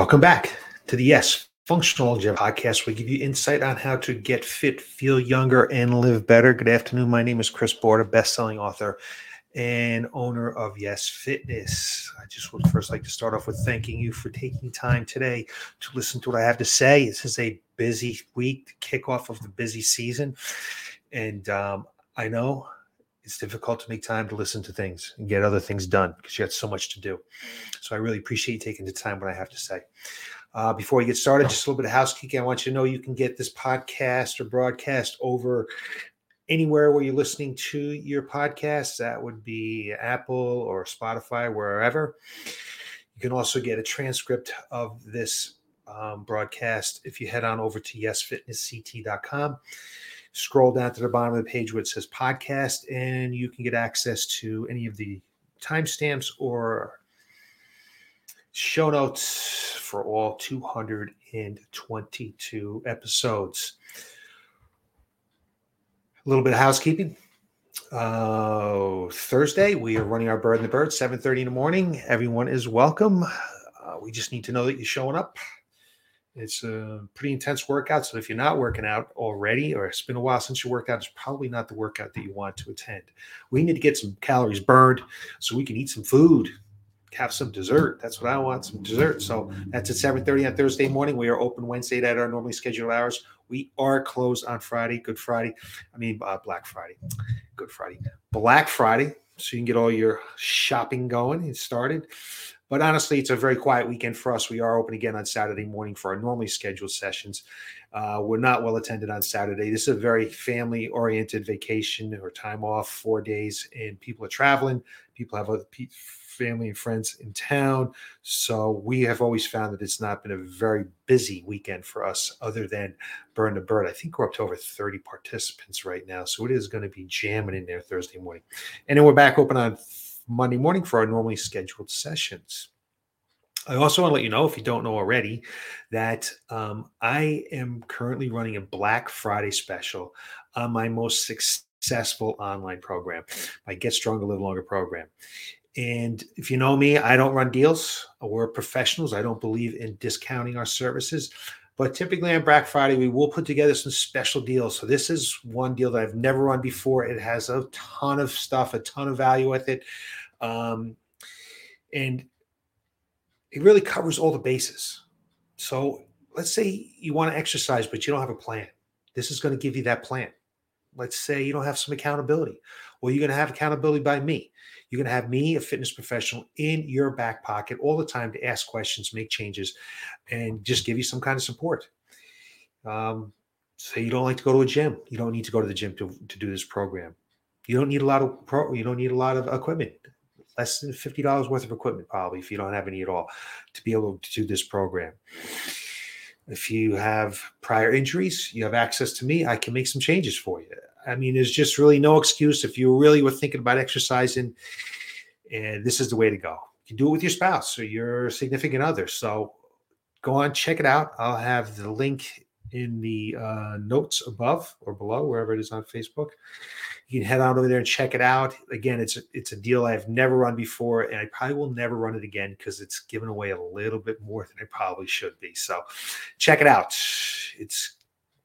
Welcome back to the Yes Functional Gym podcast. We give you insight on how to get fit, feel younger, and live better. Good afternoon. My name is Chris Borda, best-selling author and owner of Yes Fitness. I just would first like to start off with thanking you for taking time today to listen to what I have to say. This is a busy week, kickoff of the busy season, and um, I know it's difficult to make time to listen to things and get other things done because you have so much to do. So I really appreciate taking the time what I have to say. Uh, before we get started, just a little bit of housekeeping. I want you to know you can get this podcast or broadcast over anywhere where you're listening to your podcast. That would be Apple or Spotify, wherever. You can also get a transcript of this um, broadcast if you head on over to yesfitnessct.com scroll down to the bottom of the page where it says podcast, and you can get access to any of the timestamps or show notes for all 222 episodes. A little bit of housekeeping. Uh, Thursday, we are running our Bird and the Bird, 7.30 in the morning. Everyone is welcome. Uh, we just need to know that you're showing up. It's a pretty intense workout. So if you're not working out already, or it's been a while since you worked out, it's probably not the workout that you want to attend. We need to get some calories burned so we can eat some food, have some dessert. That's what I want, some dessert. So that's at 7:30 on Thursday morning. We are open Wednesday at our normally scheduled hours. We are closed on Friday, Good Friday. I mean uh, Black Friday, Good Friday, Black Friday. So you can get all your shopping going and started. But honestly, it's a very quiet weekend for us. We are open again on Saturday morning for our normally scheduled sessions. Uh, we're not well attended on Saturday. This is a very family oriented vacation or time off, four days, and people are traveling. People have other family and friends in town. So we have always found that it's not been a very busy weekend for us, other than Burn the Bird. I think we're up to over 30 participants right now. So it is going to be jamming in there Thursday morning. And then we're back open on Monday morning for our normally scheduled sessions. I also want to let you know, if you don't know already, that um, I am currently running a Black Friday special on my most successful online program, my Get Stronger, Live Longer program. And if you know me, I don't run deals. We're professionals. I don't believe in discounting our services. But typically on Black Friday, we will put together some special deals. So this is one deal that I've never run before. It has a ton of stuff, a ton of value with it. Um, and it really covers all the bases. So let's say you want to exercise, but you don't have a plan. This is going to give you that plan. Let's say you don't have some accountability. Well, you're going to have accountability by me. You're going to have me, a fitness professional, in your back pocket all the time to ask questions, make changes, and just give you some kind of support. Um, say you don't like to go to a gym. You don't need to go to the gym to, to do this program. You don't need a lot of pro, you don't need a lot of equipment less than $50 worth of equipment, probably, if you don't have any at all, to be able to do this program. If you have prior injuries, you have access to me. I can make some changes for you. I mean, there's just really no excuse. If you really were thinking about exercising, and this is the way to go. You can do it with your spouse or your significant other. So go on, check it out. I'll have the link in the uh, notes above or below, wherever it is on Facebook. You can head on over there and check it out. Again, it's a, it's a deal I've never run before, and I probably will never run it again because it's giving away a little bit more than it probably should be. So, check it out. It's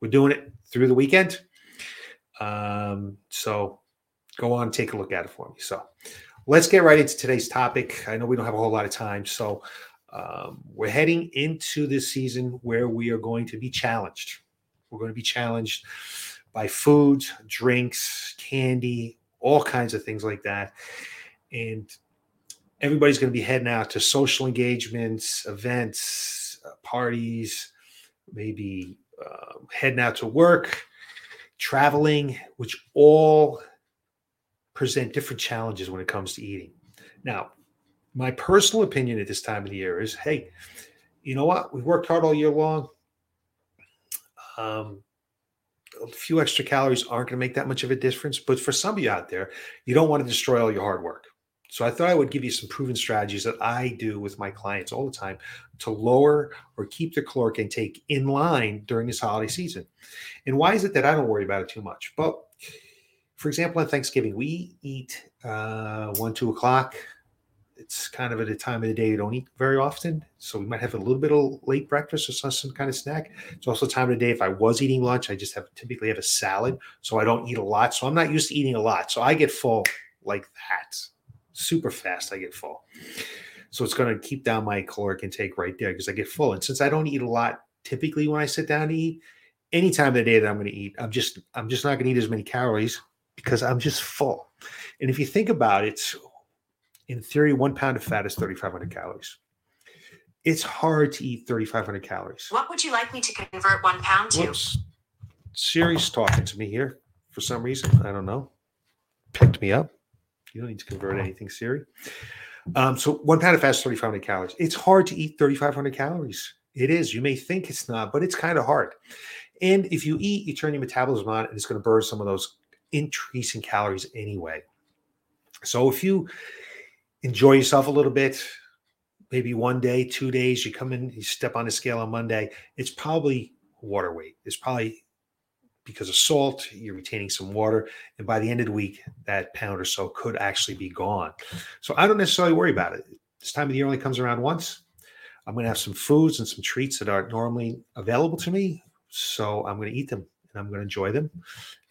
we're doing it through the weekend. Um, so go on, take a look at it for me. So let's get right into today's topic. I know we don't have a whole lot of time, so um, we're heading into this season where we are going to be challenged. We're going to be challenged by foods, drinks, candy, all kinds of things like that. And everybody's going to be heading out to social engagements, events, uh, parties, maybe uh, heading out to work, traveling, which all present different challenges when it comes to eating. Now, my personal opinion at this time of the year is hey, you know what? We've worked hard all year long. Um, a few extra calories aren't going to make that much of a difference. But for some of you out there, you don't want to destroy all your hard work. So I thought I would give you some proven strategies that I do with my clients all the time to lower or keep their caloric intake in line during this holiday season. And why is it that I don't worry about it too much? But for example, on Thanksgiving, we eat uh, one, two o'clock it's kind of at a time of the day you don't eat very often. So we might have a little bit of late breakfast or some, kind of snack. It's also time of the day. If I was eating lunch, I just have typically have a salad. So I don't eat a lot. So I'm not used to eating a lot. So I get full like that. Super fast, I get full. So it's going to keep down my caloric intake right there because I get full. And since I don't eat a lot typically when I sit down to eat, any time of the day that I'm going to eat, I'm just I'm just not going to eat as many calories because I'm just full. And if you think about it, in theory, one pound of fat is 3,500 calories. It's hard to eat 3,500 calories. What would you like me to convert one pound to? Whoops. Siri's talking to me here for some reason. I don't know. Picked me up. You don't need to convert anything, Siri. Um, so one pound of fat is 3,500 calories. It's hard to eat 3,500 calories. It is. You may think it's not, but it's kind of hard. And if you eat, you turn your metabolism on, and it's going to burn some of those increasing calories anyway. So if you enjoy yourself a little bit, maybe one day, two days, you come in, you step on the scale on Monday, it's probably water weight. It's probably because of salt, you're retaining some water. And by the end of the week, that pound or so could actually be gone. So I don't necessarily worry about it. This time of the year only comes around once. I'm going to have some foods and some treats that aren't normally available to me. So I'm going to eat them and I'm going to enjoy them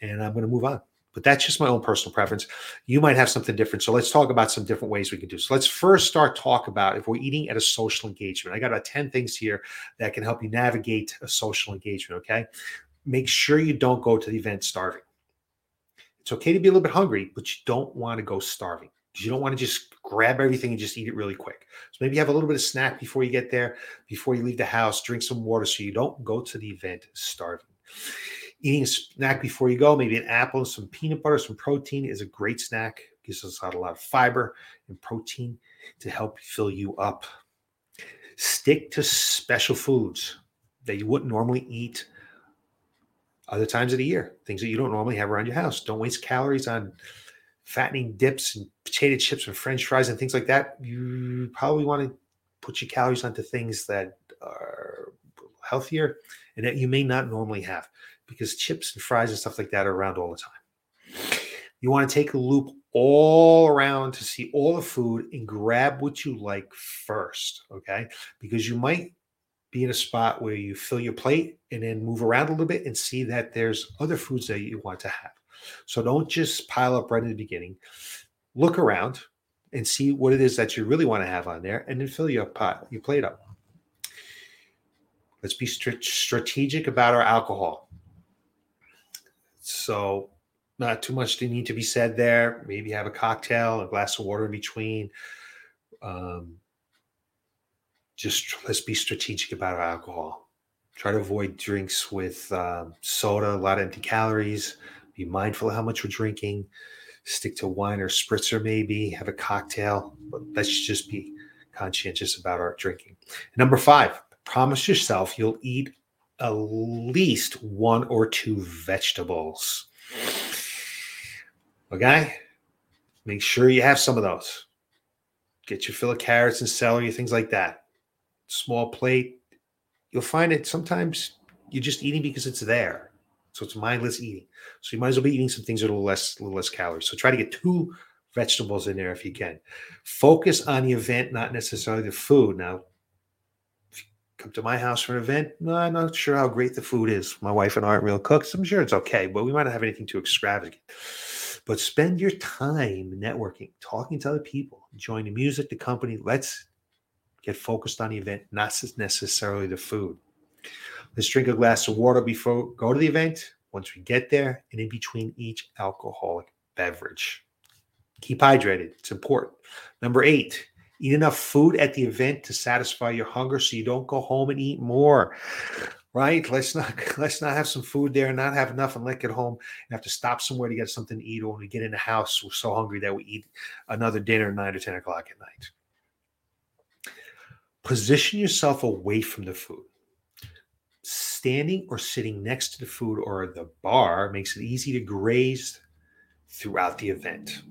and I'm going to move on. But that's just my own personal preference. You might have something different. So let's talk about some different ways we can do. So let's first start talk about if we're eating at a social engagement. I got about 10 things here that can help you navigate a social engagement. Okay make sure you don't go to the event starving. It's okay to be a little bit hungry, but you don't want to go starving. You don't want to just grab everything and just eat it really quick. So maybe have a little bit of snack before you get there, before you leave the house, drink some water so you don't go to the event starving. Eating a snack before you go, maybe an apple and some peanut butter, some protein is a great snack. Gives us out a lot of fiber and protein to help fill you up. Stick to special foods that you wouldn't normally eat other times of the year, things that you don't normally have around your house. Don't waste calories on fattening dips and potato chips and french fries and things like that. You probably want to put your calories onto things that are healthier and that you may not normally have because chips and fries and stuff like that are around all the time. You want to take a loop all around to see all the food and grab what you like first, okay? Because you might be in a spot where you fill your plate and then move around a little bit and see that there's other foods that you want to have. So don't just pile up right in the beginning. Look around and see what it is that you really want to have on there and then fill your pot, your plate up. Let's be strategic about our alcohol. So, not too much to need to be said there. Maybe have a cocktail, a glass of water in between. Um, just let's be strategic about our alcohol. Try to avoid drinks with uh, soda, a lot of empty calories. Be mindful of how much we're drinking. Stick to wine or spritzer, maybe have a cocktail. But let's just be conscientious about our drinking. Number five, promise yourself you'll eat at least one or two vegetables. Okay? Make sure you have some of those. Get your fill of carrots and celery, things like that small plate, you'll find it sometimes you're just eating because it's there. So it's mindless eating. So you might as well be eating some things that are a little less, a little less calories. So try to get two vegetables in there if you can. Focus on the event, not necessarily the food. Now, come to my house for an event, no, I'm not sure how great the food is. My wife and I aren't real cooks. I'm sure it's okay, but we might not have anything too extravagant. But spend your time networking, talking to other people, enjoying the music, the company. Let's Get focused on the event, not necessarily the food. Let's drink a glass of water before go to the event. Once we get there, and in between each alcoholic beverage. Keep hydrated. It's important. Number eight, eat enough food at the event to satisfy your hunger so you don't go home and eat more right let's not let's not have some food there and not have enough and let get home and have to stop somewhere to get something to eat or when we get in the house we're so hungry that we eat another dinner at 9 or 10 o'clock at night Position yourself away from the food. Standing or sitting next to the food or the bar makes it easy to graze throughout the event.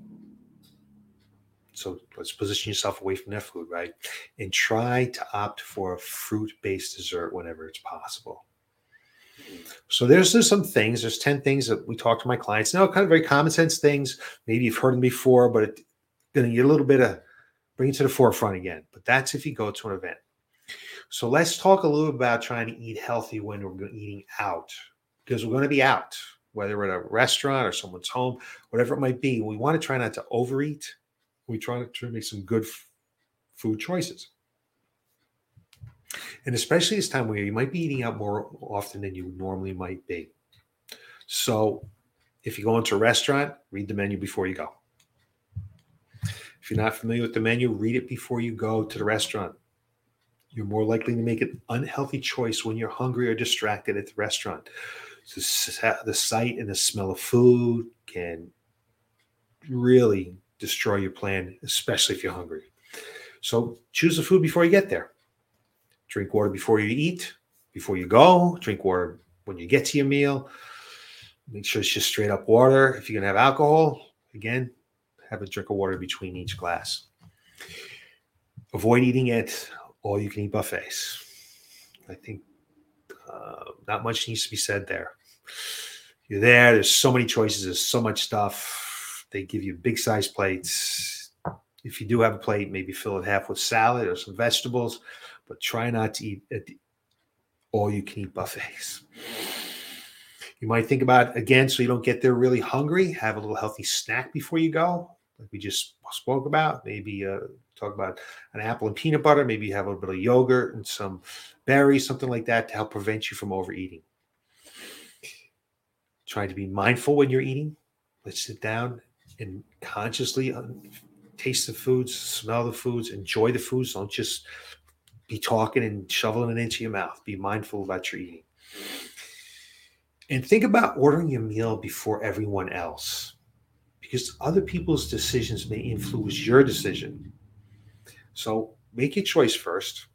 So let's position yourself away from that food, right? And try to opt for a fruit based dessert whenever it's possible. So there's, there's some things. There's 10 things that we talk to my clients now, kind of very common sense things. Maybe you've heard them before, but it's going to get a little bit of bring it to the forefront again. But that's if you go to an event. So let's talk a little bit about trying to eat healthy when we're eating out because we're going to be out, whether we're at a restaurant or someone's home, whatever it might be. We want to try not to overeat. We try to make some good f- food choices. And especially this time of year, you might be eating out more often than you normally might be. So if you go into a restaurant, read the menu before you go. If you're not familiar with the menu, read it before you go to the restaurant. You're more likely to make an unhealthy choice when you're hungry or distracted at the restaurant. So the sight and the smell of food can really destroy your plan, especially if you're hungry. So choose the food before you get there. Drink water before you eat, before you go. Drink water when you get to your meal. Make sure it's just straight up water. If you're going to have alcohol, again, have a drink of water between each glass. Avoid eating at all you can eat buffets. I think uh, not much needs to be said there. You're there, there's so many choices, there's so much stuff. They give you big size plates. If you do have a plate, maybe fill it half with salad or some vegetables, but try not to eat at the all you can eat buffets. You might think about again, so you don't get there really hungry, have a little healthy snack before you go, like we just spoke about. Maybe uh, talk about an apple and peanut butter. Maybe you have a little bit of yogurt and some berries, something like that, to help prevent you from overeating. Trying to be mindful when you're eating. Let's sit down and consciously uh, taste the foods, smell the foods, enjoy the foods. Don't just be talking and shoveling it into your mouth. Be mindful about your eating. And think about ordering your meal before everyone else because other people's decisions may influence your decision. So make your choice first,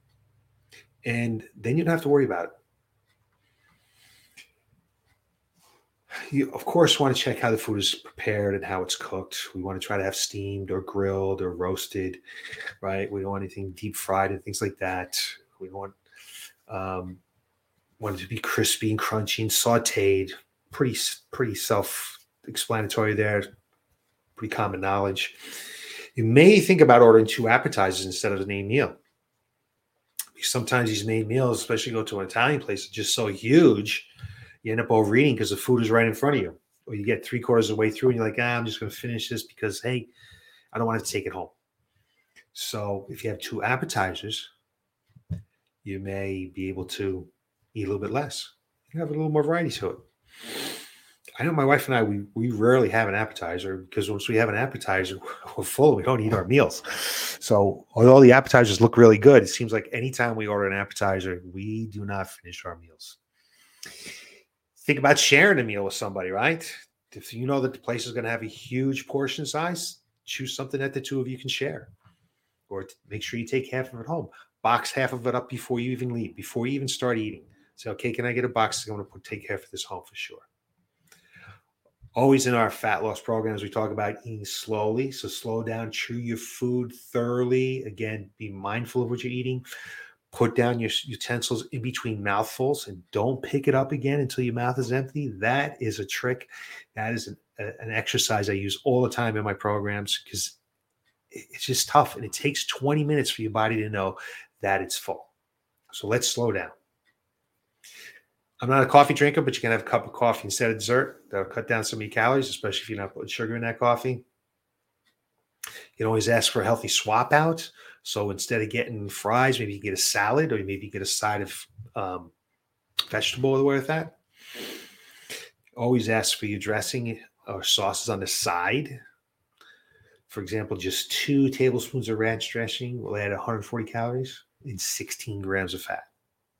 and then you don't have to worry about it. You, of course, want to check how the food is prepared and how it's cooked. We want to try to have steamed or grilled or roasted, right? We don't want anything deep fried and things like that. We want um, want it to be crispy and crunchy and sautéed. Pretty pretty self-explanatory there. Pretty common knowledge. You may think about ordering two appetizers instead of the main meal. Sometimes these main meals, especially go to an Italian place, are just so huge, you end up overeating because the food is right in front of you. Or you get three quarters of the way through and you're like, ah, I'm just going to finish this because, hey, I don't want to take it home. So if you have two appetizers, you may be able to eat a little bit less. You have a little more variety to it. I know my wife and I, we, we rarely have an appetizer because once we have an appetizer, we're full. We don't eat our meals. So, although the appetizers look really good, it seems like anytime we order an appetizer, we do not finish our meals. Think about sharing a meal with somebody, right? If you know that the place is going to have a huge portion size, choose something that the two of you can share. Or make sure you take half of it home. Box half of it up before you even leave, before you even start eating. Say, okay, can I get a box? I'm going to take half of this home for sure always in our fat loss programs we talk about eating slowly so slow down chew your food thoroughly again be mindful of what you're eating put down your utensils in between mouthfuls and don't pick it up again until your mouth is empty that is a trick that is an, a, an exercise i use all the time in my programs because it's just tough and it takes 20 minutes for your body to know that it's full so let's slow down I'm not a coffee drinker, but you can have a cup of coffee instead of dessert. That'll cut down some of your calories, especially if you're not putting sugar in that coffee. You can always ask for a healthy swap out. So instead of getting fries, maybe you get a salad or maybe you get a side of um, vegetable or with that. Always ask for your dressing or sauces on the side. For example, just two tablespoons of ranch dressing will add 140 calories and 16 grams of fat.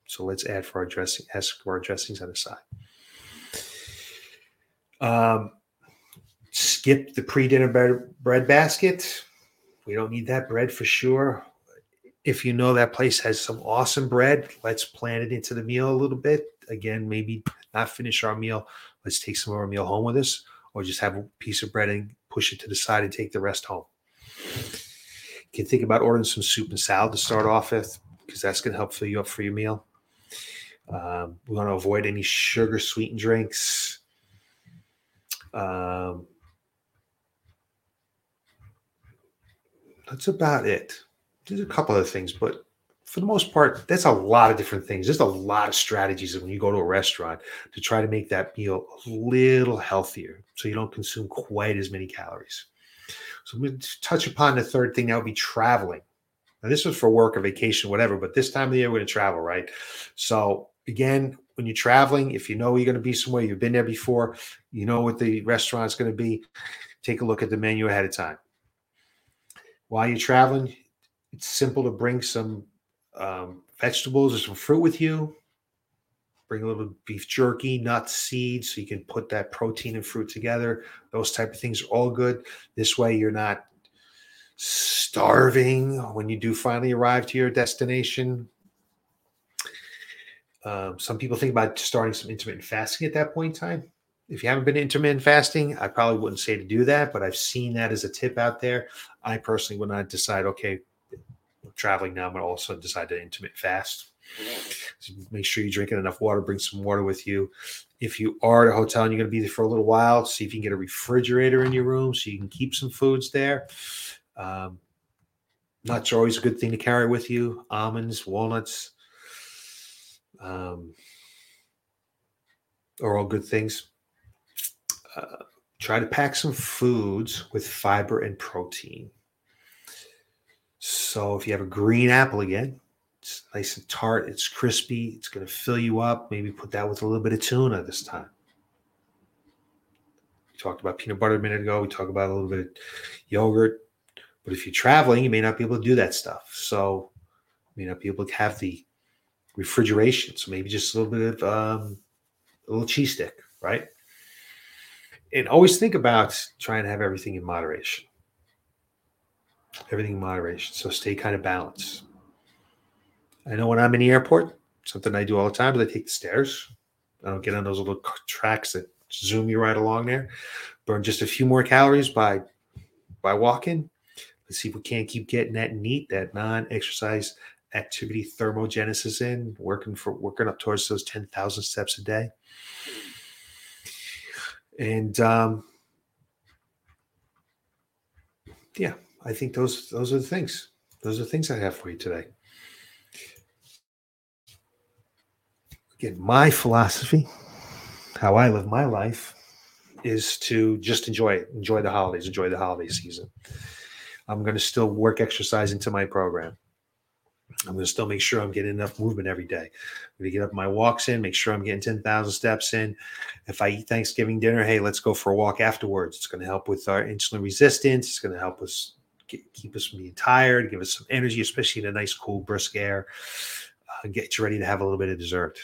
So let's add for our dressing, ask for our dressings on the side. Um, skip the pre-dinner bread, bread basket. We don't need that bread for sure. If you know that place has some awesome bread, let's plan it into the meal a little bit. Again, maybe not finish our meal. Let's take some of our meal home with us, or just have a piece of bread and push it to the side and take the rest home. You can think about ordering some soup and salad to start off with, because that's going to help fill you up for your meal. Um, we want to avoid any sugar sweetened drinks. Um, that's about it. There's a hmm. couple of things, but for the most part, that's a lot of different things. There's a lot of strategies when you go to a restaurant to try to make that meal a little healthier so you don't consume quite as many calories. So I'm going to touch upon the third thing that would be traveling. Now, this was for work or vacation, whatever, but this time of the year, we're going to travel, right? So, again, when you're traveling, if you know you're going to be somewhere, you've been there before, you know what the restaurant's going to be, take a look at the menu ahead of time. While you're traveling, it's simple to bring some um, vegetables or some fruit with you. Bring a little beef jerky, nuts, seeds, so you can put that protein and fruit together. Those type of things are all good. This way, you're not starving when you do finally arrive to your destination. Um, some people think about starting some intermittent fasting at that point in time. If you haven't been intermittent fasting, I probably wouldn't say to do that, but I've seen that as a tip out there. I personally would not decide, okay, traveling now, but also decide to intermittent fast. So make sure you're drinking enough water. Bring some water with you. If you are at a hotel and you're going to be there for a little while, see if you can get a refrigerator in your room so you can keep some foods there. Um, nuts are always a good thing to carry with you. Almonds, walnuts, um, are all good things. Try to pack some foods with fiber and protein. So if you have a green apple again, it's nice and tart, it's crispy, it's going to fill you up. Maybe put that with a little bit of tuna this time. We talked about peanut butter a minute ago. We talked about a little bit of yogurt. But if you're traveling, you may not be able to do that stuff. So you may not be able to have the refrigeration. So maybe just a little bit of um, a little cheese stick, right? And always think about trying to have everything in moderation everything in moderation. So stay kind of balanced. I know when I'm in the airport, something I do all the time is I take the stairs. I don't get on those little tracks that zoom you right along there. Burn just a few more calories by by walking. Let's see if we can't keep getting that NEAT, that non-exercise activity thermogenesis in, working for working up towards those 10,000 steps a day. And um, yeah, I think those those are the things. Those are the things I have for you today. Again, my philosophy, how I live my life, is to just enjoy it, enjoy the holidays, enjoy the holiday season. I'm going to still work exercise into my program. I'm going to still make sure I'm getting enough movement every day. I'm going to get up my walks in, make sure I'm getting 10,000 steps in. If I eat Thanksgiving dinner, hey, let's go for a walk afterwards. It's going to help with our insulin resistance. It's going to help us keep us from being tired, give us some energy, especially in a nice, cool, brisk air, uh, get you ready to have a little bit of dessert.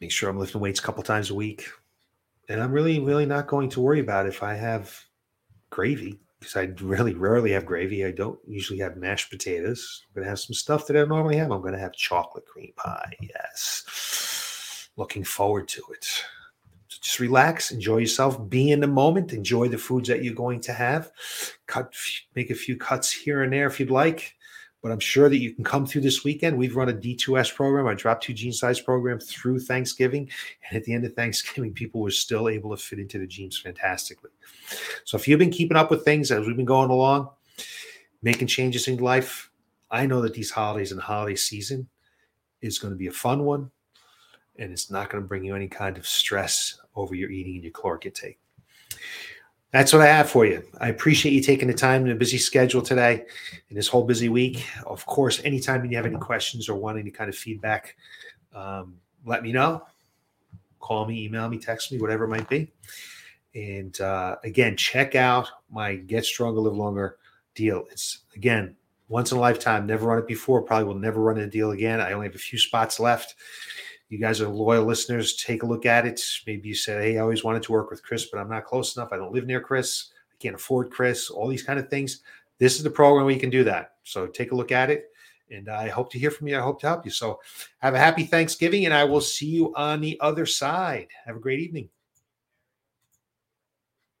Make sure I'm lifting weights a couple times a week. And I'm really, really not going to worry about if I have gravy because I really rarely have gravy. I don't usually have mashed potatoes. I'm going to have some stuff that I normally have. I'm going to have chocolate cream pie. Yes. Looking forward to it So just relax, enjoy yourself, be in the moment, enjoy the foods that you're going to have. Cut, make a few cuts here and there if you'd like. But I'm sure that you can come through this weekend. We've run a D2S program, a drop two jean size program through Thanksgiving. And at the end of Thanksgiving, people were still able to fit into the jeans fantastically. So if you've been keeping up with things as we've been going along, making changes in life, I know that these holidays and holiday season is going to be a fun one and it's not going to bring you any kind of stress over your eating and your caloric intake. That's what I have for you. I appreciate you taking the time in a busy schedule today in this whole busy week. Of course, anytime you have any questions or want any kind of feedback, um, let me know. Call me, email me, text me, whatever it might be. And uh, again, check out my Get Stronger, Live Longer deal. It's again once in a lifetime. Never run it before. Probably will never run a deal again. I only have a few spots left you guys are loyal listeners. Take a look at it. Maybe you said, Hey, I always wanted to work with Chris, but I'm not close enough. I don't live near Chris. I can't afford Chris, all these kind of things. This is the program where you can do that. So take a look at it. And I hope to hear from you. I hope to help you. So have a happy Thanksgiving, and I will see you on the other side. Have a great evening.